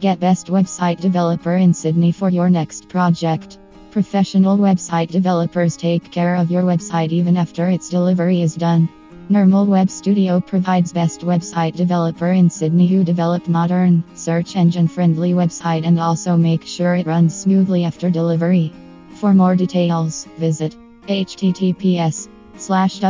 Get best website developer in Sydney for your next project. Professional website developers take care of your website even after its delivery is done. Nirmal Web Studio provides best website developer in Sydney who develop modern, search engine friendly website and also make sure it runs smoothly after delivery. For more details, visit https slash